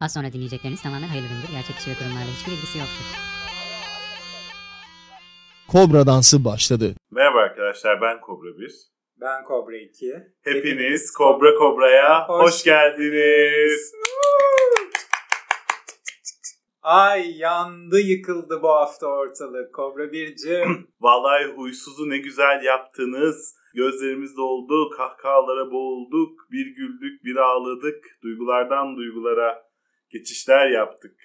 Az sonra dinleyecekleriniz tamamen hayırlı üründür. Gerçek kişi ve kurumlarla hiçbir ilgisi yoktur. Kobra dansı başladı. Merhaba arkadaşlar ben Kobra 1. Ben Kobra 2. Hepiniz Kobra Kobra'ya hoş, Hoş geldiniz. Ay yandı yıkıldı bu hafta ortalık. Kobra 1'cim. Vallahi huysuzu ne güzel yaptınız. Gözlerimiz doldu, kahkahalara boğulduk, bir güldük, bir ağladık, duygulardan duygulara geçişler yaptık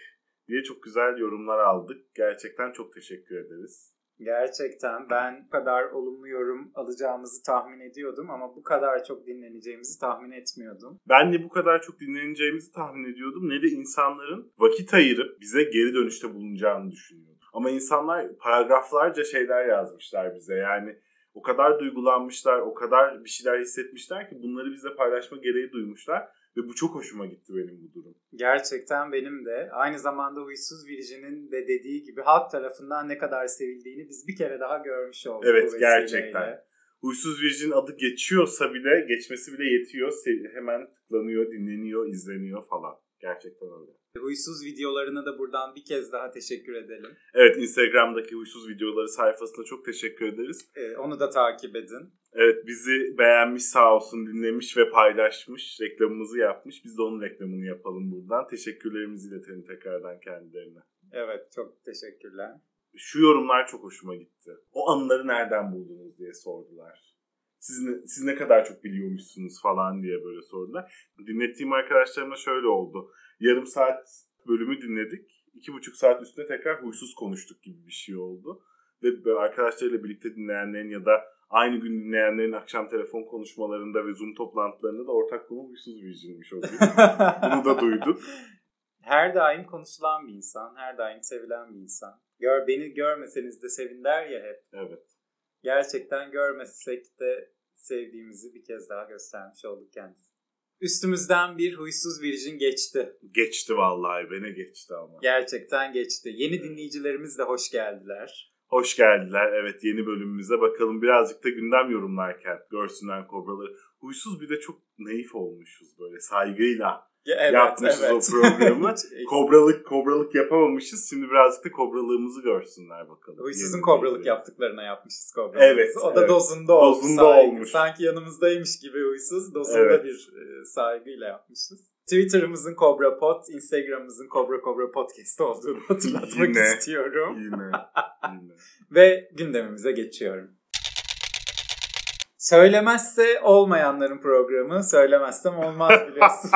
diye çok güzel yorumlar aldık. Gerçekten çok teşekkür ederiz. Gerçekten ben bu kadar olumlu yorum alacağımızı tahmin ediyordum ama bu kadar çok dinleneceğimizi tahmin etmiyordum. Ben de bu kadar çok dinleneceğimizi tahmin ediyordum ne de insanların vakit ayırıp bize geri dönüşte bulunacağını düşünüyordum. Ama insanlar paragraflarca şeyler yazmışlar bize yani o kadar duygulanmışlar, o kadar bir şeyler hissetmişler ki bunları bize paylaşma gereği duymuşlar ve bu çok hoşuma gitti benim bu durum. Gerçekten benim de aynı zamanda Huysuz Virjin'in de dediği gibi halk tarafından ne kadar sevildiğini biz bir kere daha görmüş olduk. Evet, gerçekten. Huysuz Virgin adı geçiyorsa bile, geçmesi bile yetiyor. Hemen tıklanıyor, dinleniyor, izleniyor falan. Gerçekten öyle. Huysuz videolarına da buradan bir kez daha teşekkür edelim. Evet Instagram'daki huysuz videoları sayfasına çok teşekkür ederiz. Ee, onu da takip edin. Evet bizi beğenmiş sağ olsun dinlemiş ve paylaşmış. Reklamımızı yapmış. Biz de onun reklamını yapalım buradan. Teşekkürlerimizi iletelim tekrardan kendilerine. Evet çok teşekkürler. Şu yorumlar çok hoşuma gitti. O anıları nereden buldunuz diye sordular. Siz ne, siz ne kadar çok biliyormuşsunuz falan diye böyle sordular. Dinlettiğim arkadaşlarımla şöyle oldu. Yarım saat bölümü dinledik. iki buçuk saat üstüne tekrar huysuz konuştuk gibi bir şey oldu. Ve böyle arkadaşlarıyla birlikte dinleyenlerin ya da aynı gün dinleyenlerin akşam telefon konuşmalarında ve Zoom toplantılarında da ortak konu huysuz virjinmiş o gün. Bunu da duyduk. Her daim konuşulan bir insan, her daim sevilen bir insan. Gör beni görmeseniz de sevin der ya hep. Evet. Gerçekten görmesek de sevdiğimizi bir kez daha göstermiş olduk kendisi. Üstümüzden bir huysuz virjin geçti. Geçti vallahi. Bene geçti ama. Gerçekten geçti. Yeni dinleyicilerimiz de hoş geldiler. Hoş geldiler. Evet yeni bölümümüze bakalım. Birazcık da gündem yorumlarken görsünler kobraları. Huysuz bir de çok naif olmuşuz böyle saygıyla. Evet, Yapmışız o programı. Kobralık kobralık yapamamışız. Şimdi birazcık da kobralığımızı görsünler bakalım. Huysuzun Yeni kobralık dinleyicilerimiz. yaptıklarına yapmışız kobralığı. Evet, O da evet. dozunda olmuş. Dozunda saygı. olmuş. Sanki yanımızdaymış gibi huysuz. Dozunda Evet. bir e, saygıyla yapmışız. Twitter'ımızın Kobra Pod, Instagram'ımızın Kobra Kobra Podcast olduğunu hatırlatmak Yine. istiyorum. Yine. Yine. Ve gündemimize geçiyorum. Söylemezse olmayanların programı, söylemezsem olmaz biliyorsun.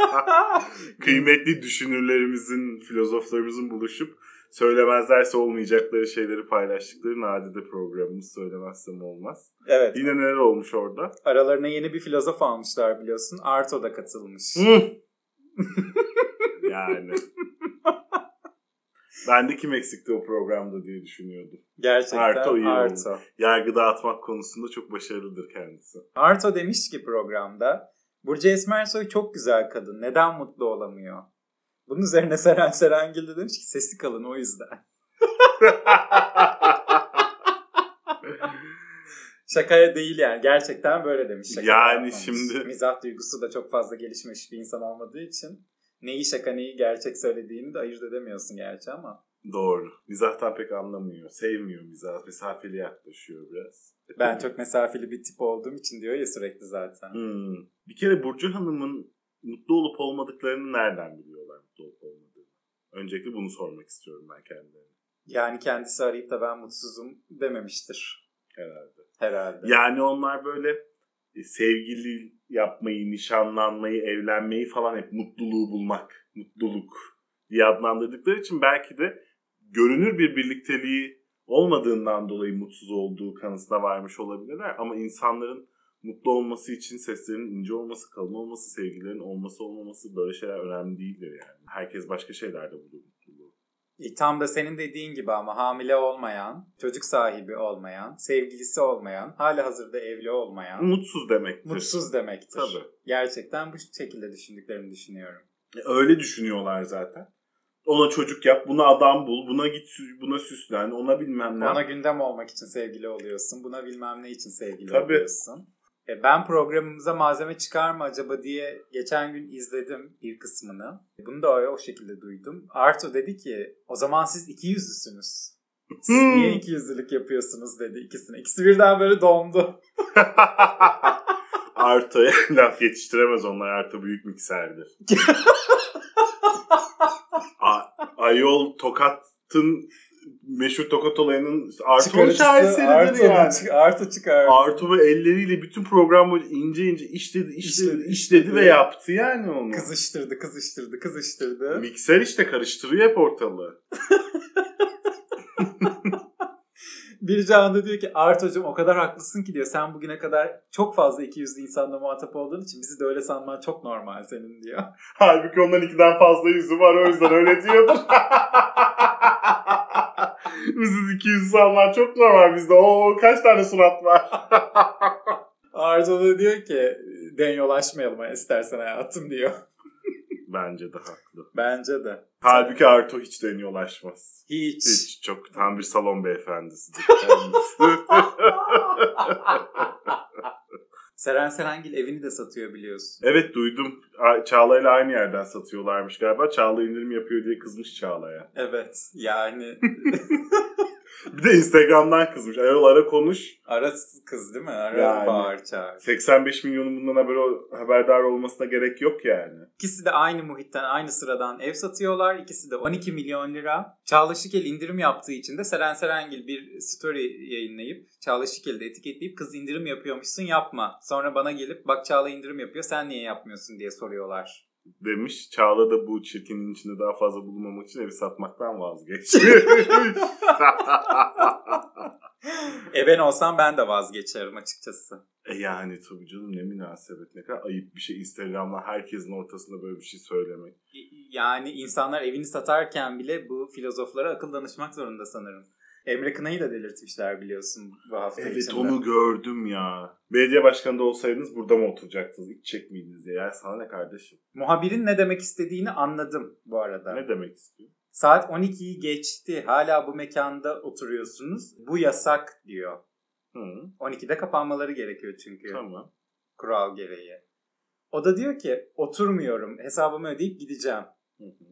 Kıymetli düşünürlerimizin, filozoflarımızın buluşup söylemezlerse olmayacakları şeyleri paylaştıkları nadide programımız söylemezsem olmaz. evet, Yine neler olmuş orada? aralarına yeni bir filozof almışlar biliyorsun. Arto da katılmış. yani. Ben de kim eksikti o programda diye düşünüyordum. Gerçekten Arto iyi Arto. Yargı dağıtmak konusunda çok başarılıdır kendisi. Arto demiş ki programda Burcu Esmersoy çok güzel kadın. Neden mutlu olamıyor? Bunun üzerine Seren Serengil de demiş ki sesi kalın o yüzden. Şakaya değil yani. Gerçekten böyle demiş. Şaka Yani yapmamış. şimdi- Mizah duygusu da çok fazla gelişmiş bir insan olmadığı için neyi şaka neyi gerçek söylediğini de ayırt edemiyorsun gerçi ama. Doğru. Mizahtan pek anlamıyor. Sevmiyor mizah. Mesafeli yaklaşıyor biraz. Ben çok mesafeli bir tip olduğum için diyor ya sürekli zaten. Hmm. Bir kere Burcu Hanım'ın mutlu olup olmadıklarını nereden biliyorlar mutlu olup olmadığını? Öncelikle bunu sormak istiyorum ben kendilerine. Yani kendisi arayıp da ben mutsuzum dememiştir Herhalde. herhalde. Yani onlar böyle sevgili yapmayı, nişanlanmayı, evlenmeyi falan hep mutluluğu bulmak, mutluluk diye adlandırdıkları için belki de görünür bir birlikteliği olmadığından dolayı mutsuz olduğu kanısına varmış olabilirler. Ama insanların mutlu olması için seslerinin ince olması, kalın olması, sevgilerin olması olmaması böyle şeyler önemli değildir yani. Herkes başka şeylerde. E, Tam da senin dediğin gibi ama hamile olmayan, çocuk sahibi olmayan, sevgilisi olmayan, hali hazırda evli olmayan, Mutsuz demektir. mutsuz demektir. Tabii. Gerçekten bu şekilde düşündüklerini düşünüyorum. Öyle düşünüyorlar zaten. Ona çocuk yap, buna adam bul, buna git, buna süslen, ona bilmem ne. Ona gündem olmak için sevgili oluyorsun. Buna bilmem ne için sevgili Tabii. oluyorsun. E, Ben programımıza malzeme çıkar mı acaba diye geçen gün izledim bir kısmını. Bunu da o, o şekilde duydum. Arto dedi ki o zaman siz iki yüzlüsünüz. Siz Hmm. niye iki yüzlülük yapıyorsunuz dedi ikisine. İkisi birden böyle dondu. Arto'ya laf yetiştiremez onlar. Arto büyük mikserdir. A- Ayol Tokat'ın meşhur Tokat olayının Arto'nun şaheseridir Arto, yani. Arto çıkar. Arto ve elleriyle bütün program boyunca ince ince işledi, işledi, İşledi, işledi ve yaptı yani onu. Kızıştırdı, kızıştırdı, kızıştırdı. Mikser işte karıştırıyor hep ortalığı. Bir anda diyor ki Arto'cum o kadar haklısın ki diyor. Sen bugüne kadar çok fazla iki yüzlü insanla muhatap olduğun için bizi de öyle sanman çok normal senin diyor. Halbuki ondan ikiden fazla yüzü var o yüzden öyle diyordur. Bizim iki yüzlü insanlar çok normal bizde. Oo kaç tane surat var. Arto da diyor ki denyolaşmayalım istersen hayatım diyor. Bence de haklı. Bence de. Halbuki Arto hiç deniyorlaşmaz. Hiç. Hiç. Çok tam bir salon beyefendisidir. Seren Serengil evini de satıyor biliyorsun. evet duydum. Çağla'yla aynı yerden satıyorlarmış galiba. Çağla indirim yapıyor diye kızmış Çağla'ya. Evet yani Bir de Instagram'dan kızmış. Ayol ara konuş. ara kız değil mi? Ara Yani. bağır çağır. 85 milyonun bundan haber haberdar olmasına gerek yok yani. İkisi de aynı muhitten, aynı sıradan ev satıyorlar. İkisi de 12 milyon lira. Çağla Şikel indirim yaptığı için de Seren Serengil bir story yayınlayıp Çağla Şikel'i de etiketleyip kız indirim yapıyormuşsun yapma. Sonra bana gelip bak Çağla indirim yapıyor sen niye yapmıyorsun diye soruyorlar. Demiş. Çağla da bu çirkinin içinde daha fazla bulunmamak için evi satmaktan vazgeç. E ben olsam ben de vazgeçerim açıkçası. e yani tabii canım ne münasebet ne kadar ayıp bir şey Instagram'da herkesin ortasında böyle bir şey söylemek. Yani insanlar evini satarken bile bu filozoflara akıl danışmak zorunda sanırım. Emre Kınay'ı da delirtmişler biliyorsun bu hafta Evet içinde. onu gördüm ya. Belediye başkanı da olsaydınız burada mı oturacaktınız? İç çek miydiniz diye. Yani sana ne kardeşim? Muhabirin ne demek istediğini anladım bu arada. Ne demek istiyor? Saat 12'yi geçti. Hala bu mekanda oturuyorsunuz. Bu yasak diyor. Hı, 12'de kapanmaları gerekiyor çünkü tamam. kural gereği. O da diyor ki oturmuyorum. Hesabımı ödeyip gideceğim.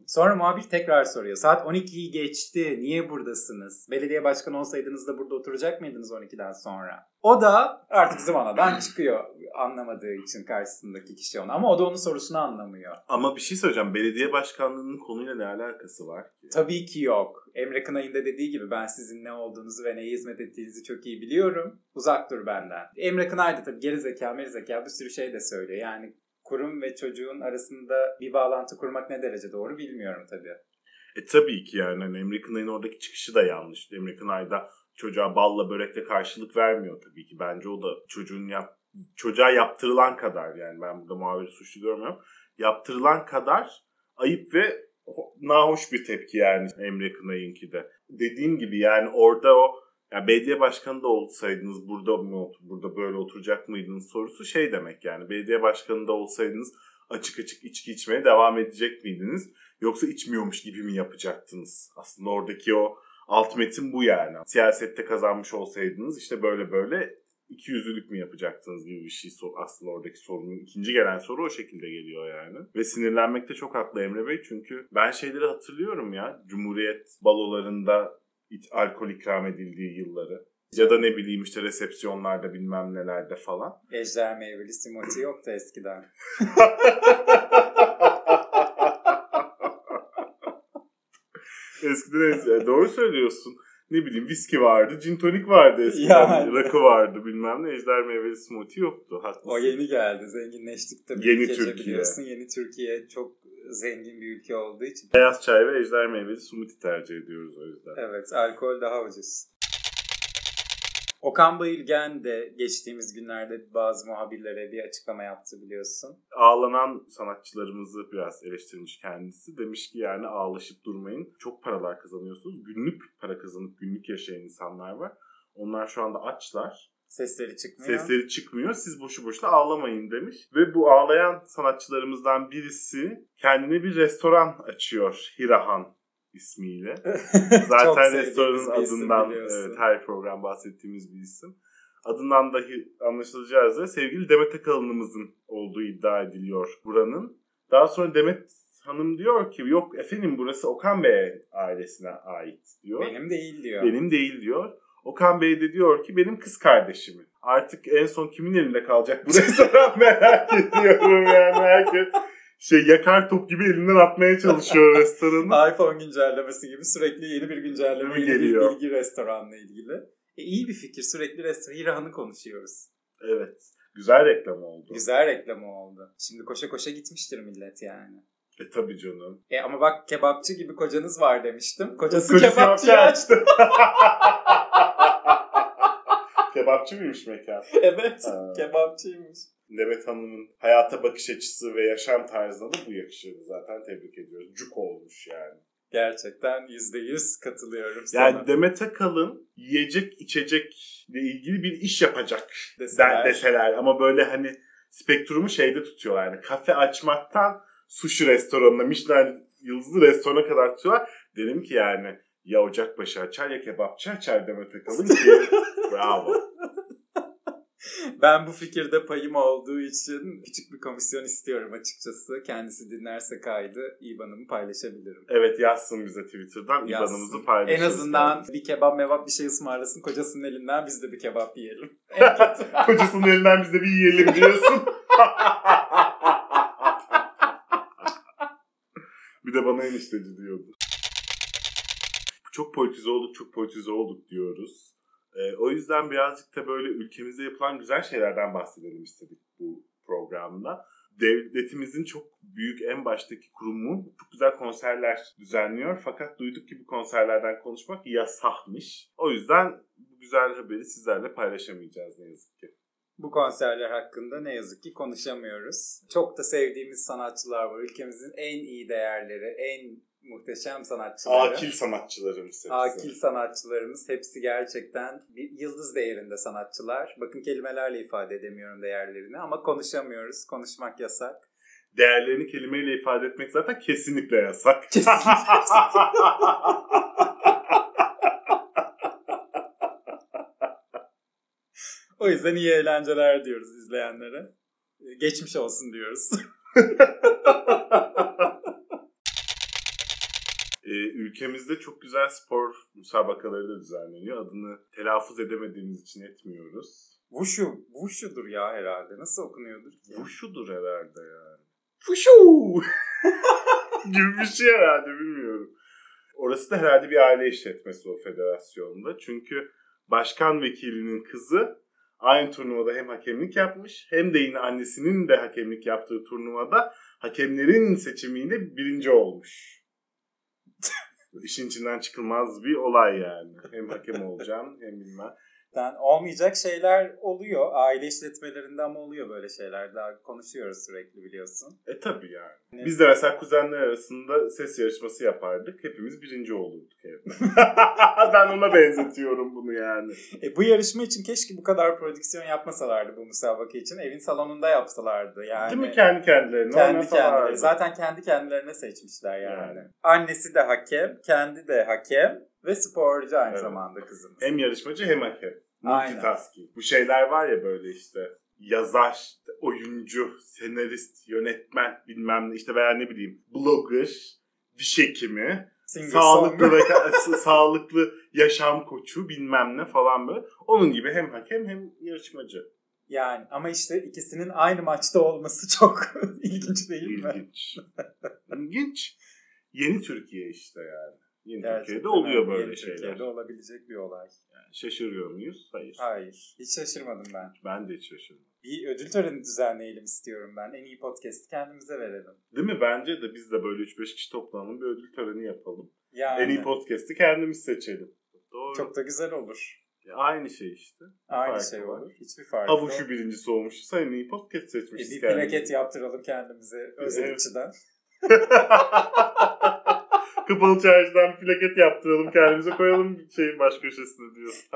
Sonra muhabir tekrar soruyor. Saat 12'yi geçti. Niye buradasınız? Belediye başkanı olsaydınız da burada oturacak mıydınız 12'den sonra? O da artık zıvanadan çıkıyor. Anlamadığı için karşısındaki kişi onu. Ama o da onun sorusunu anlamıyor. Ama bir şey söyleyeceğim. Belediye başkanlığının konuyla ne alakası var ki? Tabii ki yok. Emre Kınay'ın da dediği gibi ben sizin ne olduğunuzu ve neye hizmet ettiğinizi çok iyi biliyorum. Uzak dur benden. Emre Kınay da tabii geri zeka, meri zeka bir sürü şey de söylüyor. Yani kurum ve çocuğun arasında bir bağlantı kurmak ne derece doğru bilmiyorum tabii. E tabii ki yani hani Emre Kınay'ın oradaki çıkışı da yanlış. Emre Kınay da çocuğa balla börekle karşılık vermiyor tabii ki. Bence o da çocuğun yap çocuğa yaptırılan kadar yani ben burada muhabiri suçlu görmüyorum. Yaptırılan kadar ayıp ve ho- nahoş bir tepki yani Emre Kınay'ınki de. Dediğim gibi yani orada o ya belediye başkanı da olsaydınız burada mı otur- burada böyle oturacak mıydınız sorusu şey demek yani belediye başkanı da olsaydınız açık açık içki içmeye devam edecek miydiniz? Yoksa içmiyormuş gibi mi yapacaktınız? Aslında oradaki o alt metin bu yani. Siyasette kazanmış olsaydınız işte böyle böyle iki yüzlülük mü yapacaktınız gibi bir şey aslında oradaki sorunun ikinci gelen soru o şekilde geliyor yani. Ve sinirlenmekte çok haklı Emre Bey çünkü ben şeyleri hatırlıyorum ya Cumhuriyet balolarında alkol ikram edildiği yılları. Ya da ne bileyim işte resepsiyonlarda bilmem nelerde falan. Ejder meyveli simoti yoktu eskiden. Eskiden es- doğru söylüyorsun. Ne bileyim viski vardı, gin tonik vardı eskiden. Yani. Rakı vardı bilmem ne. Ejder meyveli smoothie yoktu. Haklısın. O yeni geldi. Zenginleştik tabii. Yeni Türkiye. Biliyorsun yeni Türkiye çok zengin bir ülke olduğu için. Beyaz çay ve ejder meyveli smoothie tercih ediyoruz o yüzden. Evet, alkol daha ucuz. Okan Bayülgen de geçtiğimiz günlerde bazı muhabirlere bir açıklama yaptı biliyorsun. Ağlanan sanatçılarımızı biraz eleştirmiş kendisi. Demiş ki yani ağlaşıp durmayın. Çok paralar kazanıyorsunuz. Günlük para kazanıp günlük yaşayan insanlar var. Onlar şu anda açlar. Sesleri çıkmıyor. Sesleri çıkmıyor. Siz boşu boşuna ağlamayın demiş. Ve bu ağlayan sanatçılarımızdan birisi kendine bir restoran açıyor. Hirahan ismiyle. Zaten restoranın adından evet, her program bahsettiğimiz bir isim. adından dahi anlaşılacağı üzere sevgili Demet Akalın'ımızın olduğu iddia ediliyor buranın. Daha sonra Demet Hanım diyor ki yok efendim burası Okan Bey ailesine ait diyor. Benim değil diyor. Benim değil diyor. Okan Bey de diyor ki benim kız kardeşimin. Artık en son kimin elinde kalacak bu restoran merak ediyorum yani herkes şey yakar top gibi elinden atmaya çalışıyor restoranı. iPhone güncellemesi gibi sürekli yeni bir güncelleme, yeni bir geliyor? bilgi restoranla ilgili. E, iyi bir fikir. Sürekli restoran İran'ı konuşuyoruz. Evet. Güzel reklam oldu. Güzel reklamı oldu. Şimdi koşa koşa gitmiştir millet yani. E tabii canım. E ama bak kebapçı gibi kocanız var demiştim. Kocası kebapçı açtı. Kebapçı mıymış mekan? evet Ha. kebapçıymış. Demet Hanım'ın hayata bakış açısı ve yaşam tarzına da bu yakışırdı zaten. Tebrik ediyoruz. Cuk olmuş yani. Gerçekten yüzde yüz katılıyorum sana. Yani Demet Akalın yiyecek içecekle ilgili bir iş yapacak Deseler. deseler. deseler. Ama böyle hani spektrumu şeyde tutuyorlar. Yani kafe açmaktan sushi restoranına, Michelin yıldızlı restorana kadar tutuyorlar. Dedim ki yani ya ocakbaşı açar ya kebapçı açar Demet Akalın ki bravo. Ben bu fikirde payım olduğu için küçük bir komisyon istiyorum açıkçası. Kendisi dinlerse kaydı IBAN'ımı paylaşabilirim. Evet yazsın bize Twitter'dan Yazsın. IBAN'ımızı paylaşırız. En azından bir kebap mevap bir şey ısmarlasın. Kocasının elinden biz de bir kebap yiyelim. Kocasının elinden biz de bir yiyelim diyorsun. bir de bana enişteci diyordu. Çok politize olduk, çok politize olduk diyoruz. Ee, o yüzden birazcık da böyle ülkemizde yapılan güzel şeylerden bahsedelim istedik bu programda. Devletimizin çok büyük en baştaki kurumu çok güzel konserler düzenliyor. Fakat duyduk ki bu konserlerden konuşmak yasakmış. O yüzden bu güzel haberi sizlerle paylaşamayacağız ne yazık ki. Bu konserler hakkında ne yazık ki konuşamıyoruz. Çok da sevdiğimiz sanatçılar var. Ülkemizin en iyi değerleri, en muhteşem sanatçıları. Akil sanatçılarımız hepsi. Akil sanatçılarımız hepsi gerçekten bir yıldız değerinde sanatçılar. Bakın kelimelerle ifade edemiyorum değerlerini ama konuşamıyoruz. Konuşmak yasak. Değerlerini kelimeyle ifade etmek zaten kesinlikle yasak. Kesinlikle O yüzden iyi eğlenceler diyoruz izleyenlere. Geçmiş olsun diyoruz. Ee, ülkemizde çok güzel spor müsabakaları da düzenleniyor. Adını telaffuz edemediğimiz için etmiyoruz. Wushu, Wushu'dur ya herhalde. Nasıl okunuyordur ki? Bu şudur herhalde yani. Fuşu! gibi bir şey herhalde bilmiyorum. Orası da herhalde bir aile işletmesi o federasyonda. Çünkü başkan vekilinin kızı aynı turnuvada hem hakemlik yapmış hem de yine annesinin de hakemlik yaptığı turnuvada hakemlerin seçimiyle birinci olmuş. İşin içinden çıkılmaz bir olay yani. Hem hakem olacağım hem bilmem. Yani olmayacak şeyler oluyor. Aile işletmelerinde ama oluyor böyle şeyler. Daha konuşuyoruz sürekli biliyorsun. E tabii yani. Evet. Biz de mesela kuzenler arasında ses yarışması yapardık. Hepimiz birinci olurduk evde. ben ona benzetiyorum bunu yani. E, bu yarışma için keşke bu kadar prodüksiyon yapmasalardı bu müsabaka için. Evin salonunda yapsalardı. Yani Değil mi kendi kendilerine? Kendi kendileri. Zaten kendi kendilerine seçmişler yani. Yani. Annesi de hakem, kendi de hakem ve sporcu aynı Evet. zamanda kızımız. Hem yarışmacı hem hakem. Aynen. Multitasking. Bu şeyler var ya böyle işte yazar, oyuncu, senarist, yönetmen bilmem ne işte veya ne bileyim blogger, diş hekimi, Singer sağlıklı ve sağlıklı yaşam koçu bilmem ne falan böyle. Onun gibi hem hakem hem yarışmacı. Yani ama işte ikisinin aynı maçta olması çok ilginç değil mi? İlginç. İlginç. Yeni Türkiye işte yani. Yeni Gerçekten Türkiye'de oluyor öyle. böyle Yeni şeyler. Türkiye'de olabilecek bir olay. Yani şaşırıyor muyuz? Hayır. Hayır. Hiç şaşırmadım ben. Ben de hiç şaşırmadım. Bir ödül töreni düzenleyelim istiyorum ben. En iyi podcast'i kendimize verelim. Değil mi? Bence de biz de böyle 3-5 kişi toplanalım bir ödül töreni yapalım. Yani En iyi podcast'i kendimiz seçelim. Doğru. çok da güzel olur. Aynı şey işte. Aynı Farkı şey var. olur. Hiçbir farkı yok. Havuşu birincisi olmuşsa en iyi podcast E, seçmişiz bir plaket yaptıralım kendimize özel Evet. Kapalı çarşıdan plaket yaptıralım kendimize koyalım şeyin baş köşesine diyor.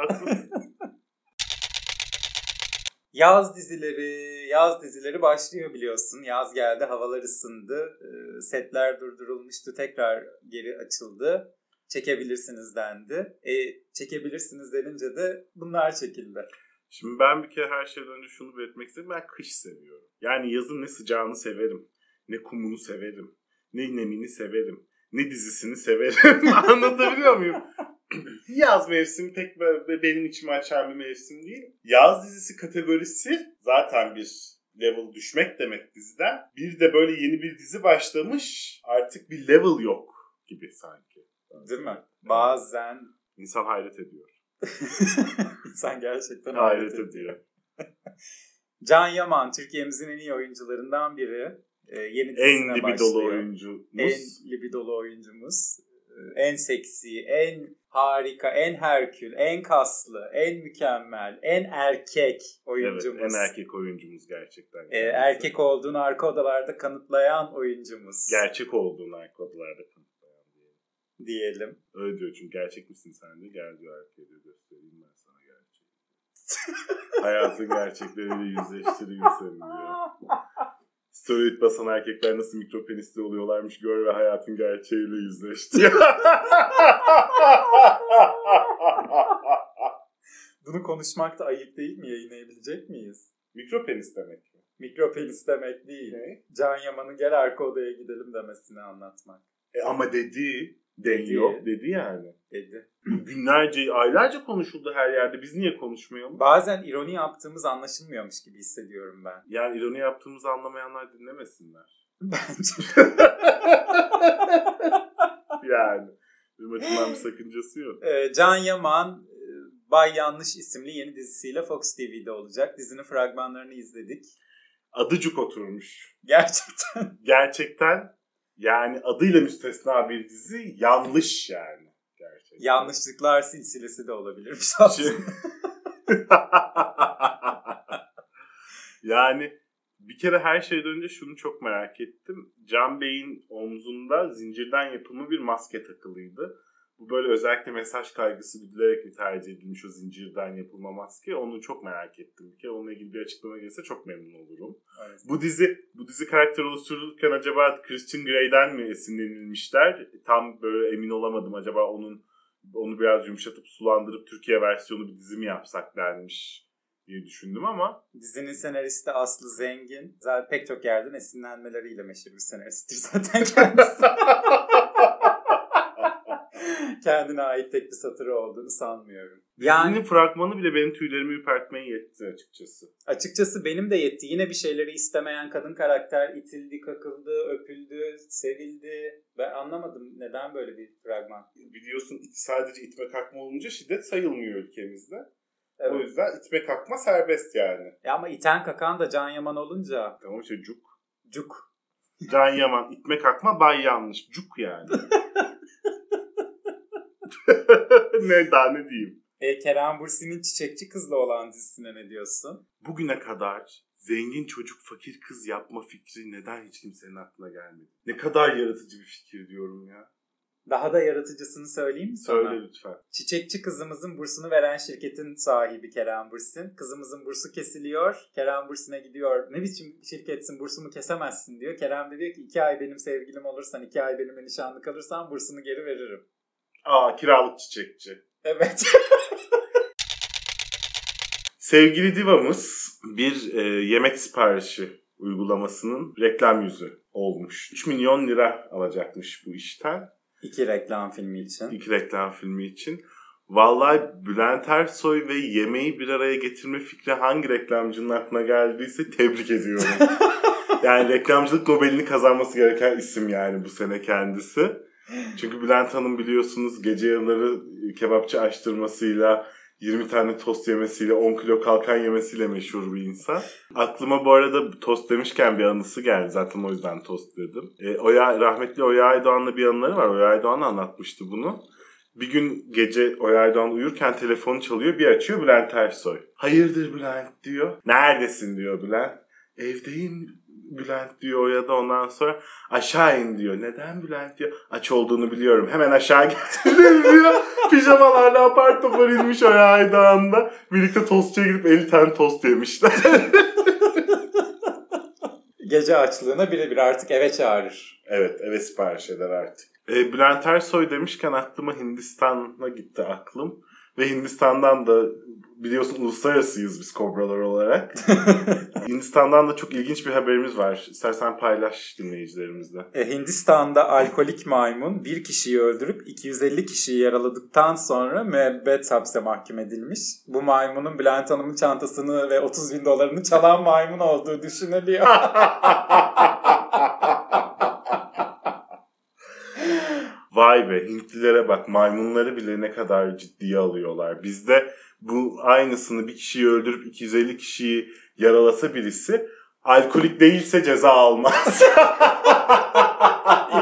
Yaz dizileri, yaz dizileri başlıyor biliyorsun. Yaz geldi, havalar ısındı. Ee, Setler durdurulmuştu, tekrar geri açıldı. Çekebilirsiniz dendi. E, çekebilirsiniz denince de bunlar çekildi. Şimdi ben bir kere her şeyden önce şunu belirtmek istedim. Ben kış seviyorum. Yani yazın ne sıcağını severim, ne kumunu severim, ne nemini severim, ne dizisini severim. Anlatabiliyor muyum? Yaz mevsimi pek benim içimi açan bir mevsim değil. Yaz dizisi kategorisi zaten bir level düşmek demek diziden. Bir de böyle yeni bir dizi başlamış. Artık bir level yok gibi sanki. Değil mi? Bazen İnsan hayret ediyor. insan gerçekten Hayret ediyor. Can Yaman Türkiye'mizin en iyi oyuncularından biri. Ee, yeni En libidolu başlıyor. oyuncumuz. En libidolu oyuncumuz. Ee, En seksi, en harika, en herkül, en kaslı, en mükemmel, en erkek Evet, oyuncumuz. en erkek oyuncumuz gerçekten. Ee, erkek olduğunu arka odalarda kanıtlayan oyuncumuz Gerçek olduğunu arka odalarda kanıtlayan diyelim. diyelim. Öyle diyor çünkü gerçek misin sen de gel diyor erkeğe diyor göstereyim ben sana gerçeği. Hayatın gerçekleriyle yüzleştireyim seni diyor. Steroid basan erkekler nasıl mikropenisli oluyorlarmış gör ve hayatın gerçeğiyle yüzleş diyor. Bunu konuşmak da ayıp değil mi? Yayınlayabilecek miyiz? Mikropenis demek mi? Mikropenis demek değil. Ne? Can Yaman'ın gel arka odaya gidelim demesini anlatmak. E ama dedi. Dedi. Dedi yani. Dedi. Günlerce, aylarca konuşuldu her yerde. Biz niye konuşmayalım? Bazen ironi yaptığımız anlaşılmıyormuş gibi hissediyorum ben. Yani ironi yaptığımızı anlamayanlar dinlemesinler. Bence. yani. Benim açımdan bir sakıncası yok. Ee, Can Yaman e, Bay Yanlış isimli yeni dizisiyle Fox TV'de olacak. Dizinin fragmanlarını izledik. Adıcık oturmuş. Gerçekten Gerçekten yani adıyla müstesna bir dizi yanlış yani. Gerçekten. yanlışlıklar silsilesi de olabilirmiş aslında. yani bir kere her şeyden önce şunu çok merak ettim. Can Bey'in omzunda zincirden yapımı bir maske takılıydı. Bu böyle özellikle mesaj kaygısı güdülerek mi tercih edilmiş o zincirden yapılma maske? Onu çok merak ettim. Bir kere onunla ilgili bir açıklama gelirse çok memnun olurum. Evet. Bu dizi bu dizi karakter oluşturulurken acaba Christian Grey'den mi esinlenilmişler? Tam böyle emin olamadım. Acaba onun onu biraz yumuşatıp sulandırıp Türkiye versiyonu bir dizi mi yapsak denmiş diye düşündüm ama Dizinin senaristi Aslı Zengin. Zaten pek çok yerden esinlenmeleriyle meşhur bir senaristtir zaten kendisi. Kendine ait tek bir satırı olduğunu sanmıyorum. Dizinin Yani fragmanı bile benim tüylerimi ürpertmeye yetti açıkçası. açıkçası benim de yetti. Yine bir şeyleri istemeyen kadın karakter itildi, kakıldı, öpüldü, sevildi. Ben anlamadım neden böyle bir fragman. Biliyorsun sadece itme kalkma olunca şiddet sayılmıyor ülkemizde. O Evet. yüzden itme kalkma serbest yani. Ya ama iten kakan da Can Yaman olunca Tamam işte cuk. cuk. Can Yaman itme kalkma bay yanlış. Cuk yani. ne daha ne diyeyim. E, Kerem Bursi'nin Çiçekçi Kızla olan dizisine ne diyorsun? Bugüne kadar zengin çocuk fakir kız yapma fikri neden hiç kimsenin aklına gelmedi? Ne kadar yaratıcı bir fikir diyorum ya. Daha da yaratıcısını söyleyeyim mi sana? Söyle lütfen. Çiçekçi kızımızın bursunu veren şirketin sahibi Kerem Bursin. Kızımızın bursu kesiliyor. Kerem Bursin'e gidiyor. Ne biçim şirketsin bursumu kesemezsin diyor. Kerem de diyor ki iki ay benim sevgilim olursan, iki ay benimle nişanlı kalırsan bursunu geri veririm. Aa kiralık çiçekçi. Evet. Sevgili divamız bir e, yemek siparişi uygulamasının reklam yüzü olmuş. 3 milyon lira alacakmış bu işten. iki reklam filmi için. İki reklam filmi için. Vallahi Bülent Ersoy ve yemeği bir araya getirme fikri hangi reklamcının aklına geldiyse tebrik ediyorum. yani reklamcılık Nobel'ini kazanması gereken isim yani bu sene kendisi. Çünkü Bülent Hanım biliyorsunuz gece yarıları kebapçı açtırmasıyla 20 tane tost yemesiyle 10 kilo kalkan yemesiyle meşhur bir insan. Aklıma bu arada tost demişken bir anısı geldi. Zaten o yüzden tost dedim. E, Oya, rahmetli Oya Aydoğan'la bir anıları var. Oya Aydoğan anlatmıştı bunu. Bir gün gece Oya Aydoğan uyurken telefonu çalıyor. Bir açıyor Bülent Ersoy. Hayırdır Bülent diyor. Neredesin diyor Bülent. Evdeyim Bülent diyor Oya da ondan sonra aşağı in diyor. Neden Bülent diyor. Aç olduğunu biliyorum. Hemen aşağı getirin diyor. Pijamalarla apar topar inmiş Oya Aydoğan'da. Birlikte tostçuya gidip 50 tane tost yemişler. Gece açlığına birebir artık eve çağırır. evet eve sipariş eder artık. E, Bülent Ersoy demişken aklıma Hindistan'a gitti aklım. Ve Hindistan'dan da biliyorsun uluslararasıyız biz kobralar olarak. Hindistan'dan da çok ilginç bir haberimiz var. İstersen paylaş dinleyicilerimizle. E, Hindistan'da alkolik maymun bir kişiyi öldürüp 250 kişiyi yaraladıktan sonra müebbet hapse mahkum edilmiş. Bu maymunun Bülent Hanım'ın çantasını ve 30 bin dolarını çalan maymun olduğu düşünülüyor. Vay be Hintlilere bak maymunları bile ne kadar ciddiye alıyorlar. Bizde bu aynısını bir kişiyi öldürüp 250 kişiyi yaralasa birisi alkolik değilse ceza almaz.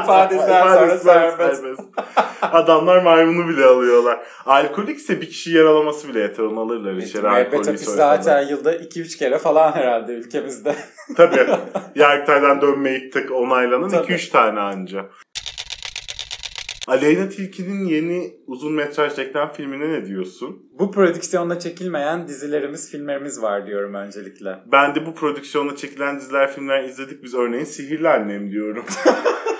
İfadesinden sonra serbest. Adamlar maymunu bile alıyorlar. Alkolikse bir kişi yaralaması bile yeter. Onu alırlar içeri. Müebbet hapis zaten yılda 2-3 kere falan herhalde ülkemizde. Tabii. Yargıtay'dan dönmeyip tık onaylanan Tabii. 2-3 tane anca. Aleyna Tilki'nin yeni uzun metraj reklam filmine ne diyorsun? Bu prodüksiyonla çekilmeyen dizilerimiz, filmlerimiz var diyorum öncelikle. Ben de bu prodüksiyonda çekilen diziler, filmler izledik. Biz örneğin Sihirli Annem diyorum.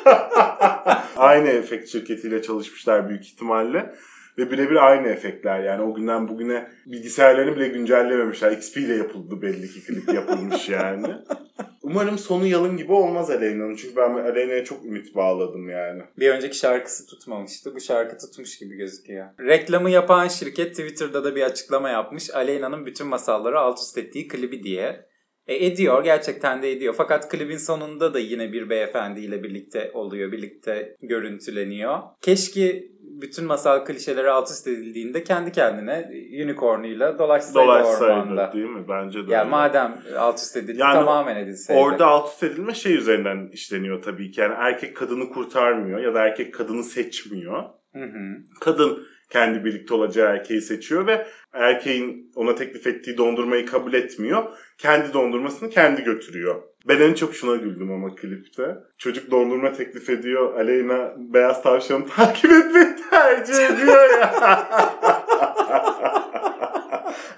aynı efekt şirketiyle çalışmışlar büyük ihtimalle. Ve birebir aynı efektler yani o günden bugüne bilgisayarlarını bile güncellememişler. XP ile yapıldı belli ki klip yapılmış yani. Umarım sonu yalın gibi olmaz Aleyna'nın. Çünkü ben Aleyna'ya çok ümit bağladım yani. Bir önceki şarkısı tutmamıştı. Bu şarkı tutmuş gibi gözüküyor. Reklamı yapan şirket Twitter'da da bir açıklama yapmış. Aleyna'nın bütün masalları alt üst ettiği klibi diye. E ediyor gerçekten de ediyor. Fakat klibin sonunda da yine bir beyefendiyle birlikte oluyor. Birlikte görüntüleniyor. Keşke bütün masal klişeleri alt üst edildiğinde kendi kendine unicornuyla dolaşsaydı, Dolaşsaydı ormanda. değil mi? Bence de. Ya öyle. madem alt üst edildi Yani tamamen edilseydi. Orada alt üst edilme şey üzerinden işleniyor tabii ki. Yani erkek kadını kurtarmıyor ya da erkek kadını seçmiyor. Hı hı. Kadın kendi birlikte olacağı erkeği seçiyor ve erkeğin ona teklif ettiği dondurmayı kabul etmiyor. Kendi dondurmasını kendi götürüyor. Ben en çok şuna güldüm ama klipte. Çocuk dondurma teklif ediyor. Aleyna beyaz tavşanı takip etmeyi tercih ediyor ya.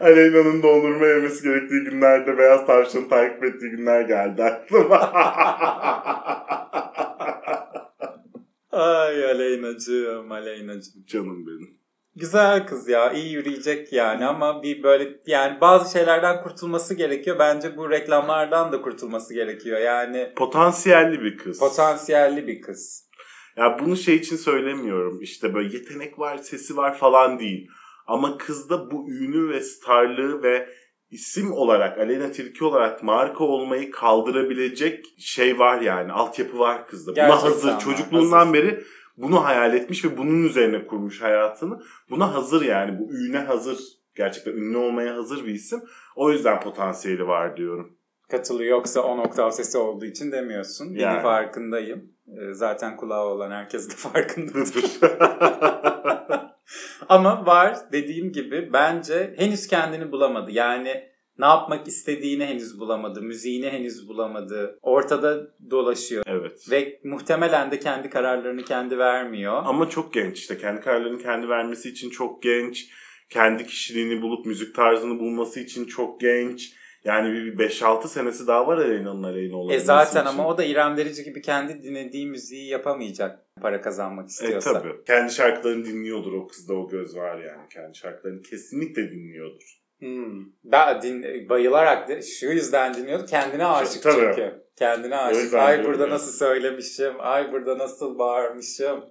Aleyna'nın dondurma yemesi gerektiği günlerde beyaz tavşanı takip ettiği günler geldi aklıma. Ay Aleyna'cığım, Aleyna'cığım. Canım benim. Güzel kız ya iyi yürüyecek yani ama bir böyle yani bazı şeylerden kurtulması gerekiyor. Bence bu reklamlardan da kurtulması gerekiyor. Yani Potansiyelli bir kız. potansiyelli bir kız. Ya bunu şey için söylemiyorum. İşte böyle yetenek var, sesi var falan değil. Ama kızda bu ünü ve starlığı ve isim olarak, Aleyna Tilki olarak marka olmayı kaldırabilecek şey var yani. Altyapı var kızda. Buna Gerçekten hazır. var, Çocukluğundan hazır. beri bunu hayal etmiş ve bunun üzerine kurmuş hayatını. Buna hazır yani. Bu üne hazır. Gerçekten ünlü olmaya hazır bir isim. O yüzden potansiyeli var diyorum. Katılıyor yoksa 10 oktav sesi olduğu için demiyorsun. Yani. farkındayım. Ee, Zaten kulağı olan herkes de farkındadır. Ama var dediğim gibi bence henüz kendini bulamadı. Yani ne yapmak istediğini henüz bulamadı. Müziğini henüz bulamadı. Ortada dolaşıyor. evet. Ve muhtemelen de kendi kararlarını kendi vermiyor. Ama çok genç işte. Kendi kararlarını kendi vermesi için çok genç. Kendi kişiliğini bulup müzik tarzını bulması için çok genç. Yani bir 5-6 senesi daha var Aleyna'nın Aleyna E olabilmesi zaten için. ama o da İrem Derici gibi kendi dinlediği müziği yapamayacak para kazanmak E istiyorsa. tabii. Kendi şarkılarını dinliyordur o kızda o göz var yani. Kendi şarkılarını kesinlikle dinliyordur. Hmm. Ben din, bayılarak şu yüzden dinliyordu. Kendine aşık Tabii. çünkü. Kendine aşık. yüzden Ay burada ya. nasıl söylemişim. Ay burada nasıl bağırmışım.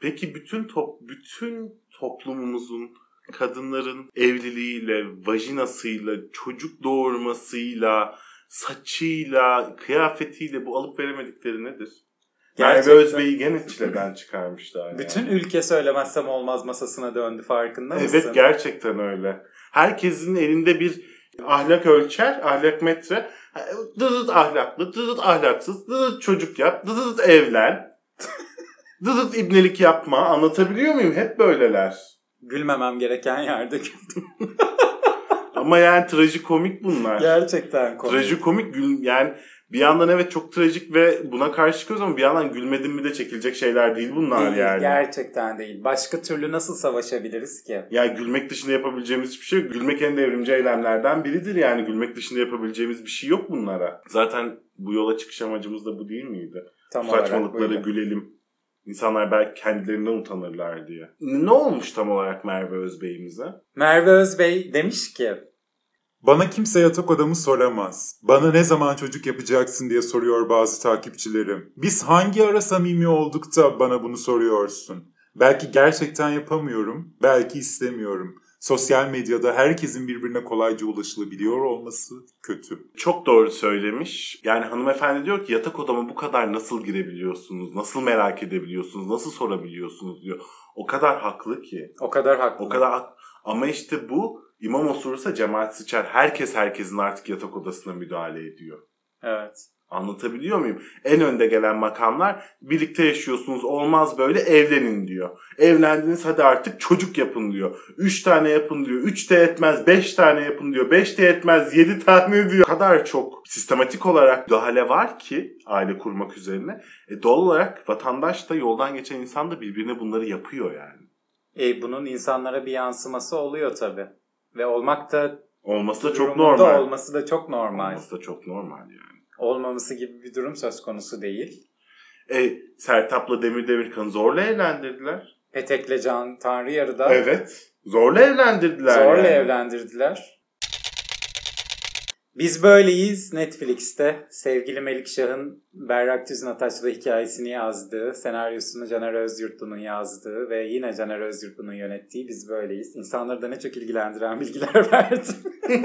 Peki bütün top bütün toplumumuzun kadınların evliliğiyle, vajinasıyla, çocuk doğurmasıyla, saçıyla, kıyafetiyle bu alıp veremedikleri nedir? Merve. Özbey'i gene çileden çıkarmışlar. yani. Bütün ülke söylemezsem olmaz masasına döndü farkında mısın? Evet gerçekten öyle. Herkesin elinde bir ahlak ölçer, ahlak metre. Dıdıt ahlaklı, dıdıt ahlaksız, dıdıt çocuk yap, dıdıt evlen. dıdıt ibnelik yapma. Anlatabiliyor muyum? Hep böyleler. Gülmemem gereken yerde güldüm. Ama yani trajikomik bunlar. Gerçekten komik. Trajikomik gül yani bir yandan evet çok trajik ve buna karşı çıkıyoruz ama bir yandan gülmedin mi de çekilecek şeyler değil bunlar Değil, yani. Gerçekten değil. Başka türlü nasıl savaşabiliriz ki? Yani gülmek dışında yapabileceğimiz hiçbir şey yok. Gülmek en devrimci eylemlerden biridir yani. Gülmek dışında yapabileceğimiz bir şey yok bunlara. Zaten bu yola çıkış amacımız da bu değil miydi? Tam Bu Saçmalıklara buydu. gülelim. İnsanlar belki kendilerinden utanırlar diye. Ne olmuş tam olarak Merve Özbey'imize? Merve Özbey demiş ki Bana kimse yatak odamı soramaz. Bana ne zaman çocuk yapacaksın diye soruyor bazı takipçilerim. Biz hangi ara samimi olduk da bana bunu soruyorsun? Belki gerçekten yapamıyorum, belki istemiyorum. Sosyal medyada herkesin birbirine kolayca ulaşılabiliyor olması kötü. Çok doğru söylemiş. Yani hanımefendi diyor ki yatak odama bu kadar nasıl girebiliyorsunuz? Nasıl merak edebiliyorsunuz? Nasıl sorabiliyorsunuz diyor. O kadar haklı ki. o kadar haklı. O kadar hak- Ama işte bu imam osurursa cemaat sıçar. Herkes herkesin artık yatak odasına müdahale ediyor. Evet. Anlatabiliyor muyum? En önde gelen makamlar birlikte yaşıyorsunuz olmaz böyle evlenin diyor. Evlendiniz hadi artık çocuk yapın diyor. Üç tane yapın diyor. Üç de yetmez beş tane yapın diyor. Beş de yetmez yedi tane diyor. O kadar çok sistematik olarak müdahale var ki aile kurmak üzerine. E doğal olarak vatandaş da yoldan geçen insan da birbirine bunları yapıyor yani. E, bunun insanlara bir yansıması oluyor tabii. Ve olmak da Olması da çok normal. olması da çok normal. Olması da çok normal yani. Olmaması gibi bir durum söz konusu değil. E, Sertap'la Demir Demirkan'ı zorla evlendirdiler. Petek'le Can Tanrı yarıda Evet. Zorla evlendirdiler. zorla yani. evlendirdiler. Biz böyleyiz Netflix'te. Sevgili Melik Şah'ın Berrak Tüzün Ataç'la hikayesini yazdığı, senaryosunu Caner Özyurtlu'nun yazdığı ve yine Caner Özyurtlu'nun yönettiği Biz Böyleyiz. İnsanları da ne çok ilgilendiren bilgiler verdim.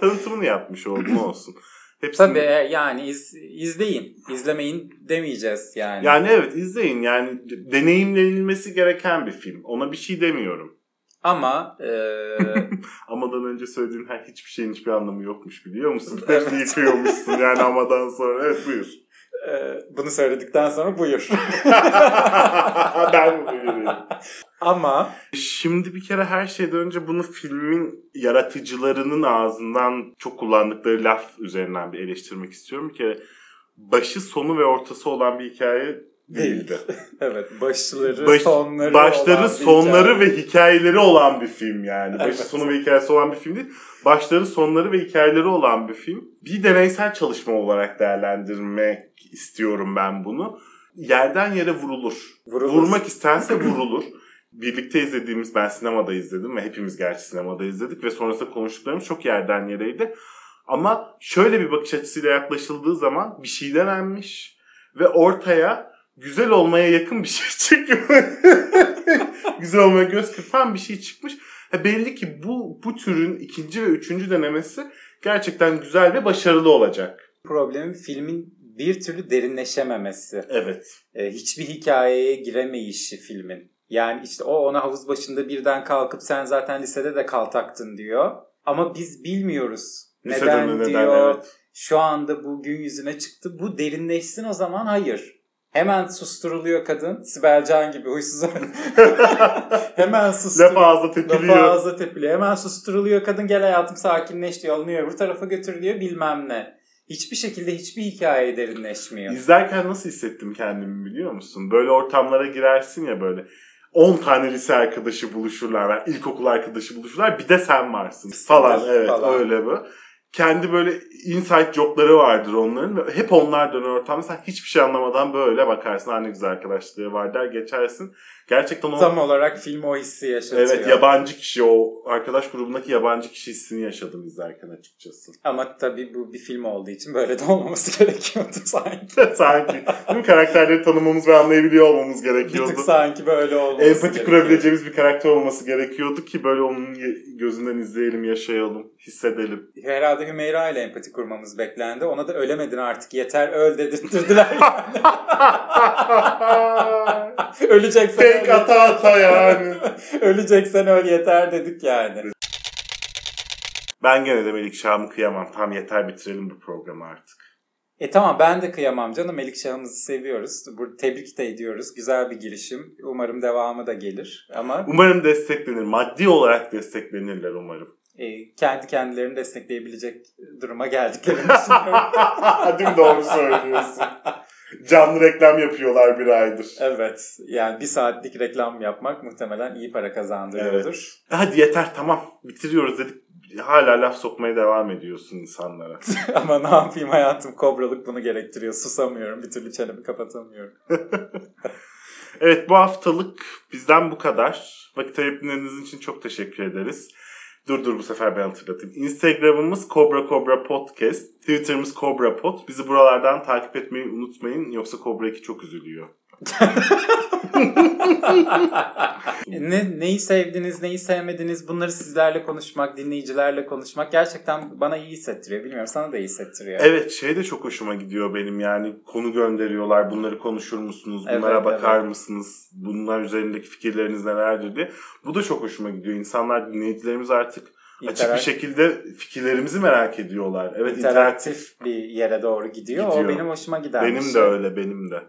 Tanıtımını yapmış oldum olsun. Hepsini... Tabii e, yani iz, izleyin. İzlemeyin demeyeceğiz yani. Yani evet izleyin. Yani deneyimlenilmesi gereken bir film. Ona bir şey demiyorum. Ama e, Amadan önce söylediğin her hiçbir şeyin hiçbir anlamı yokmuş biliyor musun? Evet. Hepsini yıkıyormuşsun yani amadan sonra. Evet buyur. e, bunu söyledikten sonra buyur. ben buyurayım? Ama Şimdi bir kere her şeyden önce bunu filmin yaratıcılarının ağzından çok kullandıkları laf üzerinden bir eleştirmek istiyorum. Bir kere başı sonu ve ortası olan bir hikaye değildi. evet başları Baş- sonları Başları, sonları ve hikayeleri olan bir film yani. Başı, Evet. sonu ve hikayesi olan bir film değil. Başları, sonları ve hikayeleri olan bir film. Bir deneysel çalışma olarak değerlendirmek istiyorum ben bunu. Yerden yere vurulur. Vurulur. Vurmak istense vurulur. Birlikte izlediğimiz, ben sinemada izledim ve hepimiz gerçi sinemada izledik ve sonrasında konuştuklarımız çok yerden yereydi. Ama şöyle bir bakış açısıyla yaklaşıldığı zaman bir şey denenmiş ve ortaya güzel olmaya yakın bir şey çıkıyor. güzel olmaya göz kırpan bir şey çıkmış. Ha, belli ki bu bu türün ikinci ve üçüncü denemesi gerçekten güzel ve başarılı olacak. Problemin filmin bir türlü derinleşememesi. Evet. E, hiçbir hikayeye giremeyişi filmin. Yani işte o ona havuz başında birden kalkıp sen zaten lisede de kaltaktın diyor. Ama biz bilmiyoruz. Lisede neden, neden, diyor. evet. Şu anda bu gün yüzüne çıktı. Bu derinleşsin o zaman hayır. Hemen susturuluyor kadın. Sibel Can gibi huysuz. Hemen Laf susturuluyor. ağızda Lafı tepiliyor. ağızda tepiliyor. Hemen susturuluyor kadın gel hayatım sakinleş diyor. Alınıyor öbür tarafa götürülüyor bilmem ne. Hiçbir şekilde hiçbir hikaye derinleşmiyor. İzlerken nasıl hissettim kendimi biliyor musun? Böyle ortamlara girersin ya böyle. 10 tane lise arkadaşı buluşurlar. ve ilkokul arkadaşı buluşurlar. Bir de sen varsın. Falan evet Falan. öyle bu. Kendi böyle inside jokları vardır onların. Hep onlar döner ortamda. Sen hiçbir şey anlamadan böyle bakarsın. Ha ne güzel arkadaşlığı var der geçersin. Gerçekten o... Tam olarak film o hissi yaşatıyor. Evet yabancı kişi o arkadaş grubundaki yabancı kişi hissini yaşadım izlerken açıkçası. Ama tabii bu bir film olduğu için böyle de olmaması gerekiyordu sanki. Sanki değil mi? karakterleri tanımamız ve anlayabiliyor olmamız Bir gerekiyordu. tık sanki böyle olması Empati gerekiyor. kurabileceğimiz bir karakter olması gerekiyordu ki böyle onun gözünden izleyelim, yaşayalım, hissedelim. Herhalde Hümeyra ile empati kurmamız beklendi. Ona da ölemedin artık yeter öl dedirttirdiler. Öleceksen öl. Tek ata ata yani. Öleceksen öl yeter dedik yani. Ben gene de Melik Şah'ımı kıyamam. Tam yeter bitirelim bu programı artık. E tamam ben de kıyamam canım. Melik Şah'ımızı seviyoruz. Burada tebrik de ediyoruz. Güzel bir girişim. Umarım devamı da gelir. Ama Umarım desteklenir. Maddi olarak desteklenirler umarım. e, kendi kendilerini destekleyebilecek duruma geldiklerini düşünüyorum. Mi? Doğru söylüyorsun. Canlı reklam yapıyorlar bir aydır. evet. Yani bir saatlik reklam yapmak muhtemelen iyi para kazandırıyordur. Hadi yeter tamam bitiriyoruz dedik. Hala laf sokmaya devam ediyorsun insanlara. Ama ne yapayım hayatım kobralık bunu gerektiriyor. Susamıyorum. Bir türlü çenemi kapatamıyorum. Evet bu haftalık bizden bu kadar. Vakit ayırdığınız için çok teşekkür ederiz. Dur dur bu sefer ben hatırlatayım. Instagram'ımız Cobra Cobra Podcast. Twitter'ımız Cobra Pod. Bizi buralardan takip etmeyi unutmayın. Yoksa Cobra 2 çok üzülüyor. ne, neyi sevdiniz, neyi sevmediniz bunları sizlerle konuşmak, dinleyicilerle konuşmak gerçekten bana iyi hissettiriyor. Bilmiyorum sana da iyi hissettiriyor. Evet şey de çok hoşuma gidiyor benim yani konu gönderiyorlar bunları konuşur musunuz bunlara Evet, bakar evet. mısınız bunlar üzerindeki fikirleriniz nelerdir diye bu da çok hoşuma gidiyor insanlar dinleyicilerimiz artık açık bir İnterak- şekilde fikirlerimizi merak ediyorlar evet interaktif interaktif bir yere doğru gidiyor. Gidiyor. O benim hoşuma giden bir benim şey. de öyle benim de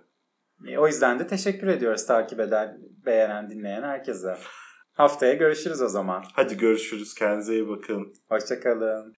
E, O yüzden de teşekkür ediyoruz takip eden, beğenen, dinleyen herkese. Haftaya görüşürüz o zaman. hadi görüşürüz kendinize iyi bakın Hoşçakalın.